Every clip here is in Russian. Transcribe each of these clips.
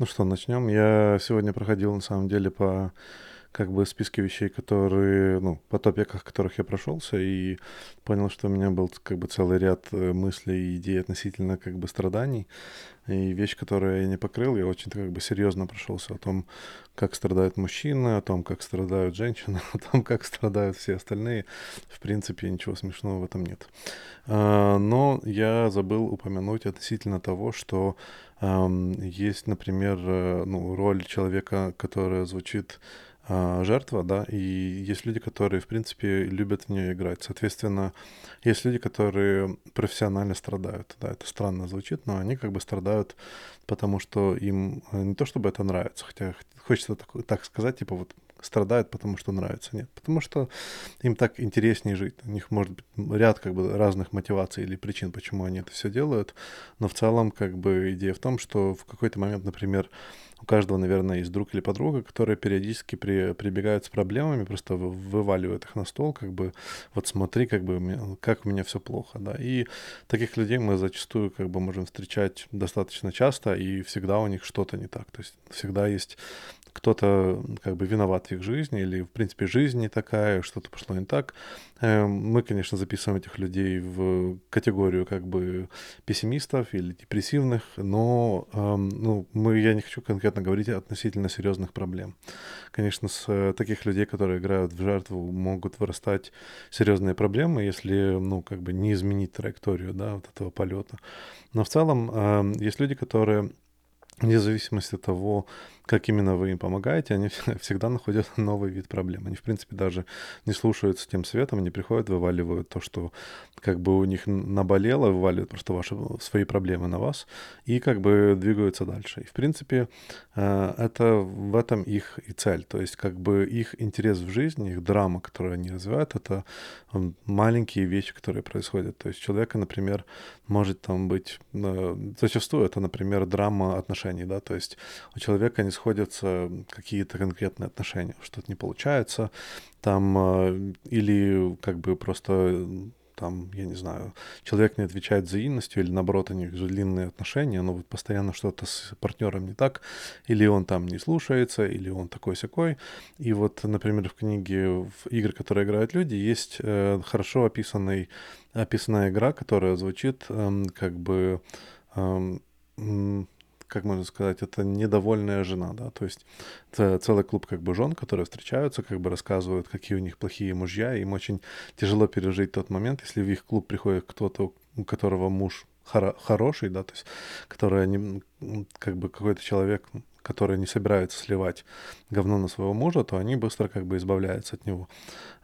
Ну что, начнем. Я сегодня проходил на самом деле по как бы списке вещей, которые, ну, по топиках, которых я прошелся, и понял, что у меня был как бы целый ряд э, мыслей и идей относительно как бы страданий. И вещь, которую я не покрыл, я очень как бы серьезно прошелся о том, как страдают мужчины, о том, как страдают женщины, о том, как страдают все остальные. В принципе, ничего смешного в этом нет. А, но я забыл упомянуть относительно того, что есть, например, э, ну, роль человека, которая звучит жертва, да, и есть люди, которые, в принципе, любят в нее играть. Соответственно, есть люди, которые профессионально страдают, да, это странно звучит, но они как бы страдают, потому что им э, не то чтобы это нравится, хотя хочется так, так сказать, типа вот страдают, потому что нравится. Нет, потому что им так интереснее жить. У них может быть ряд как бы разных мотиваций или причин, почему они это все делают. Но в целом как бы идея в том, что в какой-то момент, например, у каждого, наверное, есть друг или подруга, которые периодически при, прибегают с проблемами, просто вываливают их на стол, как бы, вот смотри, как бы, как у меня все плохо, да. И таких людей мы зачастую, как бы, можем встречать достаточно часто, и всегда у них что-то не так. То есть всегда есть кто-то как бы виноват в их жизни, или, в принципе, жизнь не такая, что-то пошло не так. Эм, мы, конечно, записываем этих людей в категорию как бы пессимистов или депрессивных, но эм, ну, мы, я не хочу конкретно говорить относительно серьезных проблем. Конечно, с э, таких людей, которые играют в жертву, могут вырастать серьезные проблемы, если, ну, как бы не изменить траекторию, да, вот этого полета. Но в целом эм, есть люди, которые вне зависимости от того, как именно вы им помогаете, они всегда находят новый вид проблем. Они, в принципе, даже не слушаются тем светом, они приходят, вываливают то, что как бы у них наболело, вываливают просто ваши свои проблемы на вас и как бы двигаются дальше. И, в принципе, э, это в этом их и цель. То есть как бы их интерес в жизни, их драма, которую они развивают, это маленькие вещи, которые происходят. То есть человека, например, может там быть... Э, зачастую это, например, драма отношений, да, то есть у человека не сходятся какие-то конкретные отношения, что-то не получается, там, э, или как бы просто там, я не знаю, человек не отвечает взаимностью, или наоборот, у них длинные отношения, но вот постоянно что-то с партнером не так, или он там не слушается, или он такой-сякой. И вот, например, в книге в игры, которые играют люди, есть э, хорошо описанный, описанная игра, которая звучит э, как бы э, как можно сказать, это недовольная жена, да, то есть это целый клуб как бы жен, которые встречаются, как бы рассказывают, какие у них плохие мужья, им очень тяжело пережить тот момент, если в их клуб приходит кто-то, у которого муж хоро- хороший, да, то есть который они, как бы какой-то человек, который не собирается сливать говно на своего мужа, то они быстро как бы избавляются от него.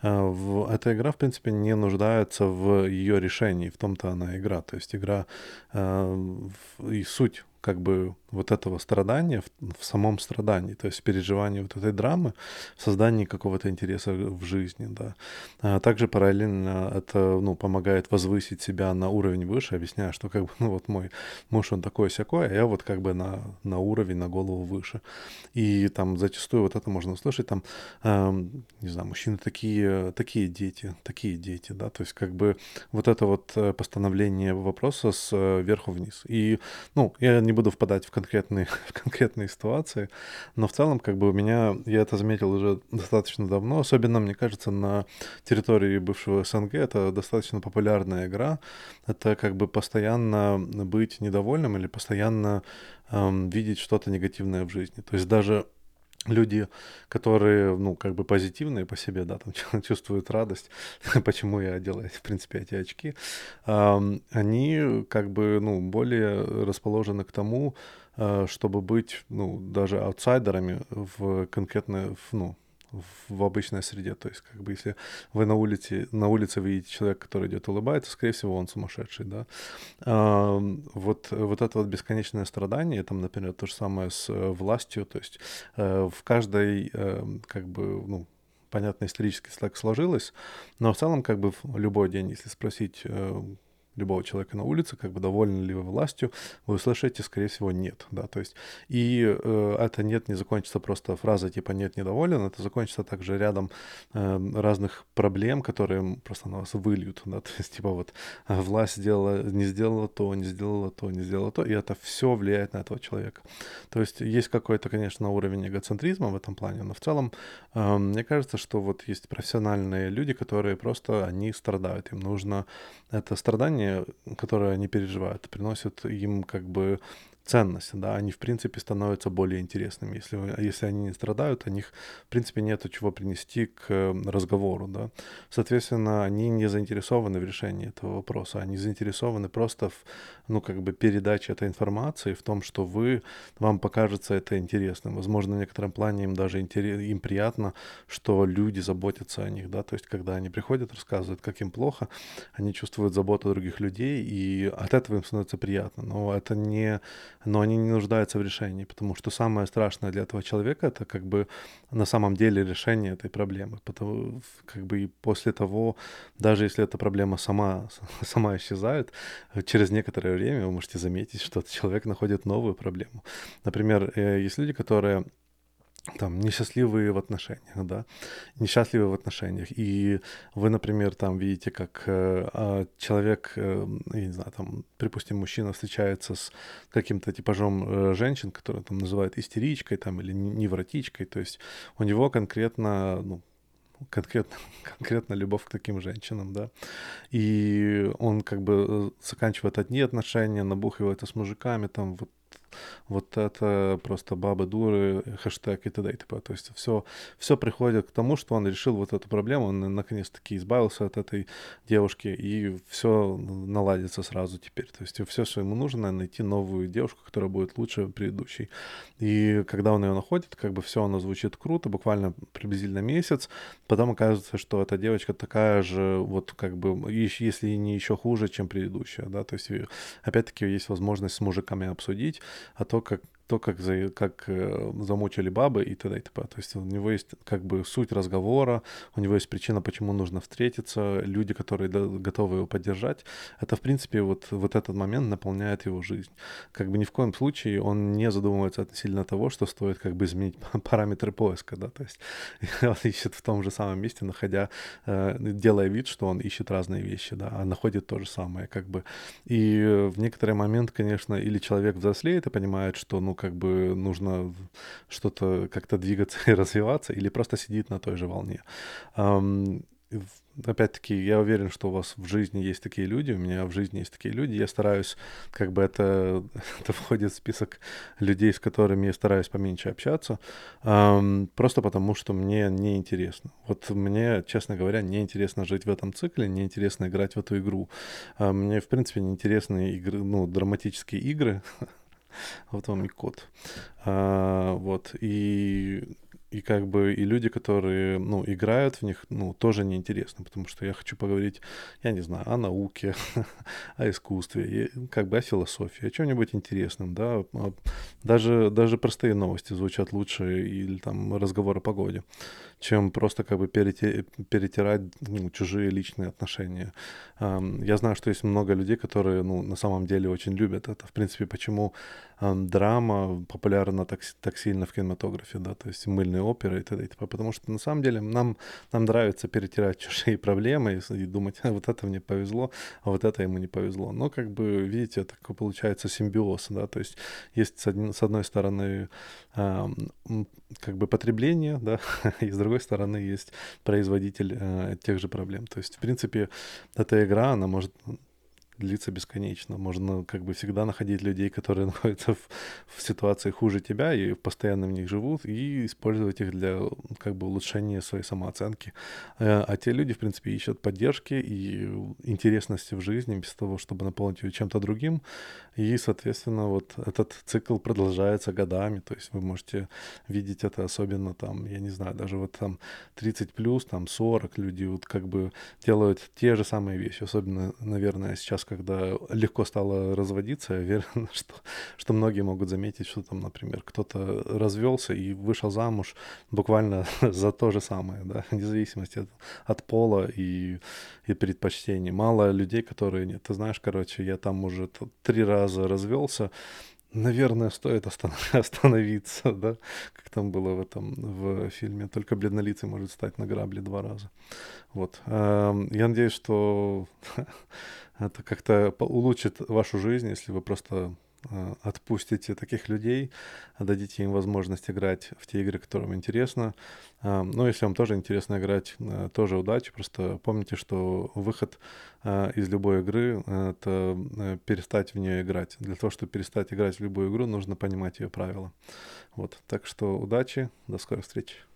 А, эта игра, в принципе, не нуждается в ее решении, в том-то она игра. То есть игра а, и суть как бы вот этого страдания в, в самом страдании, то есть переживании вот этой драмы, в какого-то интереса в жизни, да. А также параллельно это, ну, помогает возвысить себя на уровень выше, объясняя, что как бы, ну, вот мой муж, он такой всякой, а я вот как бы на, на уровень, на голову выше. И там зачастую вот это можно услышать, там, э, не знаю, мужчины такие, такие дети, такие дети, да, то есть как бы вот это вот э, постановление вопроса с э, верху вниз. И, ну, я не буду впадать в конкретные, в конкретные ситуации, но в целом, как бы у меня, я это заметил уже достаточно давно, особенно, мне кажется, на территории бывшего СНГ это достаточно популярная игра. Это как бы постоянно быть недовольным или постоянно эм, видеть что-то негативное в жизни. То есть даже люди, которые, ну, как бы позитивные по себе, да, там чувствуют радость, почему я делаю, в принципе, эти очки, они как бы, ну, более расположены к тому, а, чтобы быть, ну, даже аутсайдерами в конкретно, в, ну, в обычной среде. То есть, как бы, если вы на улице, на улице видите человека, который идет улыбается, скорее всего, он сумасшедший, да. А, вот, вот это вот бесконечное страдание, там, например, то же самое с э, властью, то есть э, в каждой, э, как бы, ну, понятно, исторически так сложилось, но в целом, как бы, в любой день, если спросить любого человека на улице, как бы довольны ли вы властью, вы услышите, скорее всего, нет, да, то есть, и э, это нет не закончится просто фраза типа «нет, недоволен», это закончится также рядом э, разных проблем, которые просто на вас выльют, да, то есть, типа вот власть сделала, не сделала то, не сделала то, не сделала то, и это все влияет на этого человека. То есть, есть какой-то, конечно, уровень эгоцентризма в этом плане, но в целом, э, мне кажется, что вот есть профессиональные люди, которые просто, они страдают, им нужно это страдание, которое они переживают, приносит им как бы ценность, да, они, в принципе, становятся более интересными. Если, если они не страдают, у них, в принципе, нет чего принести к разговору, да. Соответственно, они не заинтересованы в решении этого вопроса, они заинтересованы просто в, ну, как бы, передаче этой информации, в том, что вы, вам покажется это интересным. Возможно, в некотором плане им даже интерес, им приятно, что люди заботятся о них, да, то есть, когда они приходят, рассказывают, как им плохо, они чувствуют заботу других людей, и от этого им становится приятно. Но это не но они не нуждаются в решении, потому что самое страшное для этого человека это как бы на самом деле решение этой проблемы. Потому, как бы и после того, даже если эта проблема сама, сама исчезает, через некоторое время вы можете заметить, что человек находит новую проблему. Например, э, есть люди, которые там, несчастливые в отношениях, да, несчастливые в отношениях. И вы, например, там видите, как э, а, человек, э, я не знаю, там, припустим, мужчина встречается с каким-то типажом э, женщин, которые там называют истеричкой там, или невротичкой, то есть у него конкретно, ну, конкретно, конкретно любовь к таким женщинам, да. И он как бы э, заканчивает одни отношения, набухивается с мужиками, там вот вот это просто бабы дуры, хэштег и т.д. и т.п. То есть все, все приходит к тому, что он решил вот эту проблему, он наконец-таки избавился от этой девушки, и все наладится сразу теперь. То есть все, что ему нужно, найти новую девушку, которая будет лучше предыдущей. И когда он ее находит, как бы все оно звучит круто, буквально приблизительно месяц, потом оказывается, что эта девочка такая же, вот как бы, если не еще хуже, чем предыдущая, да, то есть опять-таки есть возможность с мужиками обсудить, а то, как то, как, за, как э, замучили бабы и т.д. и т.п. То есть у него есть как бы суть разговора, у него есть причина, почему нужно встретиться, люди, которые готовы его поддержать. Это, в принципе, вот, вот этот момент наполняет его жизнь. Как бы ни в коем случае он не задумывается относительно того, что стоит как бы изменить параметры поиска, да, то есть он ищет в том же самом месте, находя, э, делая вид, что он ищет разные вещи, да, а находит то же самое, как бы. И в некоторый момент, конечно, или человек взрослеет и понимает, что, ну, как бы нужно что-то как-то двигаться и развиваться, или просто сидит на той же волне. Опять-таки, я уверен, что у вас в жизни есть такие люди, у меня в жизни есть такие люди. Я стараюсь, как бы это, это входит в список людей, с которыми я стараюсь поменьше общаться, эм, просто потому что мне неинтересно. Вот мне, честно говоря, неинтересно жить в этом цикле, неинтересно играть в эту игру. Э, мне, в принципе, неинтересны игры, ну, драматические игры, вот вам и код. А, вот, и и как бы и люди, которые, ну, играют в них, ну, тоже неинтересно, потому что я хочу поговорить, я не знаю, о науке, о искусстве, и, как бы о философии, о чем-нибудь интересном, да, даже, даже простые новости звучат лучше или там разговор о погоде, чем просто как бы перетирать ну, чужие личные отношения. Я знаю, что есть много людей, которые, ну, на самом деле очень любят это. В принципе, почему драма популярна так, так сильно в кинематографе, да, то есть мыльные оперы и т.д. и т.п. Потому что на самом деле нам, нам нравится перетирать чужие проблемы и, и думать, а, вот это мне повезло, а вот это ему не повезло. Но как бы, видите, такой получается симбиоз, да, то есть есть с, один, с одной стороны э, как бы потребление, да, и с другой стороны есть производитель э, тех же проблем. То есть, в принципе, эта игра, она может длится бесконечно. Можно как бы всегда находить людей, которые находятся в, в ситуации хуже тебя и постоянно в них живут, и использовать их для как бы улучшения своей самооценки. Э, а те люди, в принципе, ищут поддержки и интересности в жизни без того, чтобы наполнить ее чем-то другим. И, соответственно, вот этот цикл продолжается годами. То есть вы можете видеть это особенно там, я не знаю, даже вот там 30 плюс, там 40 люди вот как бы делают те же самые вещи. Особенно, наверное, сейчас когда легко стало разводиться, я уверен, что, что многие могут заметить, что там, например, кто-то развелся и вышел замуж буквально за то же самое, да, вне зависимости от, от пола и, и предпочтений. Мало людей, которые, ты знаешь, короче, я там уже три раза развелся, наверное, стоит остановиться, да, как там было в этом в фильме. Только бледнолицый может стать на грабли два раза. Вот. Эм, я надеюсь, что это как-то улучшит вашу жизнь, если вы просто отпустите таких людей, дадите им возможность играть в те игры, которые вам интересно. Э, ну, если вам тоже интересно играть, э, тоже удачи. Просто помните, что выход из любой игры — это перестать в нее играть. Для того, чтобы перестать играть в любую игру, нужно понимать ее правила. Вот. Так что удачи, до скорых встреч.